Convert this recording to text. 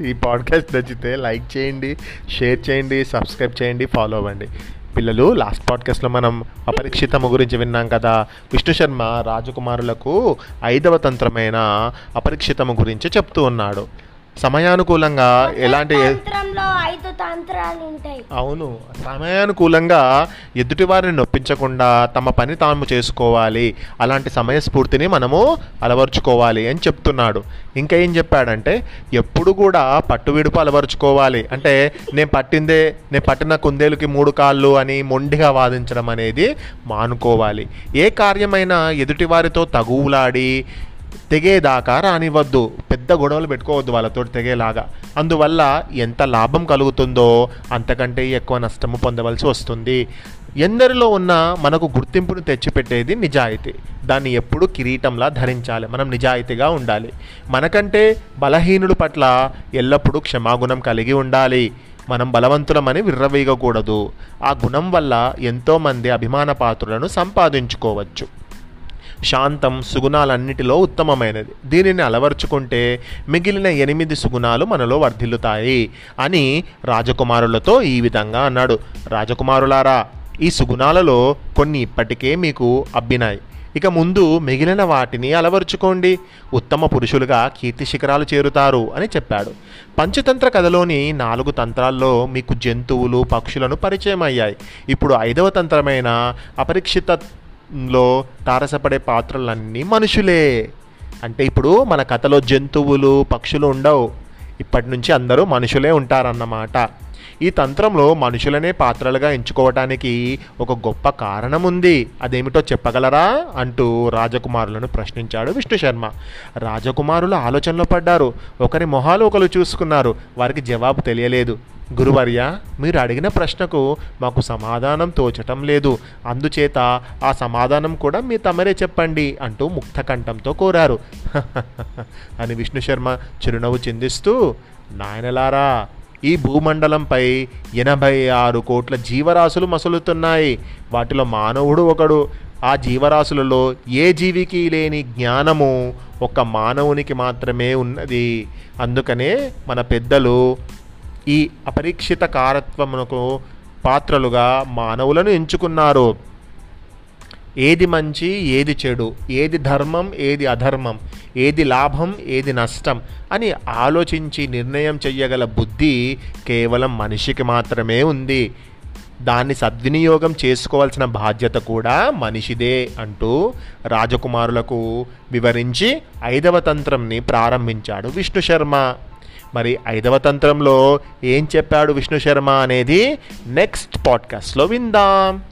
ఈ పాడ్కాస్ట్ నచ్చితే లైక్ చేయండి షేర్ చేయండి సబ్స్క్రైబ్ చేయండి ఫాలో అవ్వండి. పిల్లలు లాస్ట్ పాడ్కాస్ట్లో మనం అపరిక్షితము గురించి విన్నాం కదా. విష్ణు శర్మ రాజకుమారులకు ఐదవ తంత్రమైన అపరిక్షితము గురించి చెప్తూ ఉన్నాడు. సమయానుకూలంగా ఎలాంటి తంత్రంలో ఐదు తంత్రాలు ఉంటాయి. అవును. సమయానుకూలంగా ఎదుటివారిని నొప్పించకుండా తమ పని తాము చేసుకోవాలి. అలాంటి సమయస్ఫూర్తిని మనము అలవర్చుకోవాలి అని చెప్తున్నాడు. ఇంకా ఏం చెప్పాడంటే ఎప్పుడు కూడా పట్టు విడుపు అలవరుచుకోవాలి. అంటే నేను పట్టిందే నేను పట్టిన కుందేలుకి మూడు కాళ్ళు అని మొండిగా వాదించడం అనేది మానుకోవాలి. ఏ కార్యమైనా ఎదుటివారితో తగువులాడి తెగేదాకా రానివ్వద్దు. పెద్ద గొడవలు పెట్టుకోవద్దు వాళ్ళతో తెగేలాగా. అందువల్ల ఎంత లాభం కలుగుతుందో అంతకంటే ఎక్కువ నష్టము పొందవలసి వస్తుంది. ఎందరిలో ఉన్న మనకు గుర్తింపును తెచ్చిపెట్టేది నిజాయితీ. దాన్ని ఎప్పుడు కిరీటంలా ధరించాలి. మనం నిజాయితీగా ఉండాలి. మనకంటే బలహీనుడు పట్ల ఎల్లప్పుడూ క్షమాగుణం కలిగి ఉండాలి. మనం బలవంతులమని విర్రవీగకూడదు. ఆ గుణం వల్ల ఎంతోమంది అభిమాన పాత్రులను సంపాదించుకోవచ్చు. శాంతం సుగుణాలన్నిటిలో ఉత్తమమైనది. దీనిని అలవర్చుకుంటే మిగిలిన ఎనిమిది సుగుణాలు మనలో వర్ధిల్లుతాయి అని రాజకుమారులతో ఈ విధంగా అన్నాడు. రాజకుమారులారా ఈ సుగుణాలలో కొన్ని ఇప్పటికే మీకు అబ్బినాయి. ఇక ముందు మిగిలిన వాటిని అలవర్చుకోండి. ఉత్తమ పురుషులుగా కీర్తి శిఖరాలు చేరుతారు అని చెప్పాడు. పంచతంత్ర కథలోని నాలుగు తంత్రాల్లో మీకు జంతువులు పక్షులను పరిచయం అయ్యాయి ఇప్పుడు ఐదవ తంత్రమైన అపరిక్షిత లో తారసపడే పాత్రలన్నీ మనుషులే. అంటే ఇప్పుడు మన కథలో జంతువులు పక్షులు ఉండవు. ఇప్పటి నుంచి అందరూ మనుషులే ఉంటారన్నమాట. ఈ తంత్రంలో మనుషులనే పాత్రలుగా ఎంచుకోవటానికి ఒక గొప్ప కారణం ఉంది అదేమిటో చెప్పగలరా? అంటూ రాజకుమారులను ప్రశ్నించాడు విష్ణు శర్మ. రాజకుమారులు ఆలోచనలో పడ్డారు. ఒకరి మొహాలు ఒకరు చూసుకున్నారు. వారికి జవాబు తెలియలేదు. గురువర్య మీరు అడిగిన ప్రశ్నకు మాకు సమాధానం తోచటం లేదు. అందుచేత ఆ సమాధానం కూడా మీ తమరే చెప్పండి అంటూ ముక్తకంఠంతో కోరారు. అని విష్ణు శర్మ చిరునవ్వు చిందిస్తూ నాయనలారా ఈ భూమండలంపై ఎనభై ఆరు కోట్ల జీవరాశులు మసులుతున్నాయి. వాటిలో మానవుడు ఒకడు. ఆ జీవరాశులలో ఏ జీవికి లేని జ్ఞానము ఒక మానవునికి మాత్రమే ఉన్నది. అందుకనే మన పెద్దలు ఈ అపరీక్షిత కారత్వమునకు పాత్రలుగా మానవులను ఎంచుకున్నారు. ఏది మంచి ఏది చెడు? ఏది ధర్మం ఏది అధర్మం? ఏది లాభం ఏది నష్టం? అని ఆలోచించి నిర్ణయం చెయ్యగల బుద్ధి కేవలం మనిషికి మాత్రమే ఉంది. దాన్ని సద్వినియోగం చేసుకోవాల్సిన బాధ్యత కూడా మనిషిదే అంటూ రాజకుమారులకు వివరించి ఐదవ తంత్రంని ప్రారంభించాడు విష్ణు శర్మ. మరి ఐదవ తంత్రంలో ఏం చెప్పాడు విష్ణు శర్మ అనేది నెక్స్ట్ పాడ్కాస్ట్లో విందాం.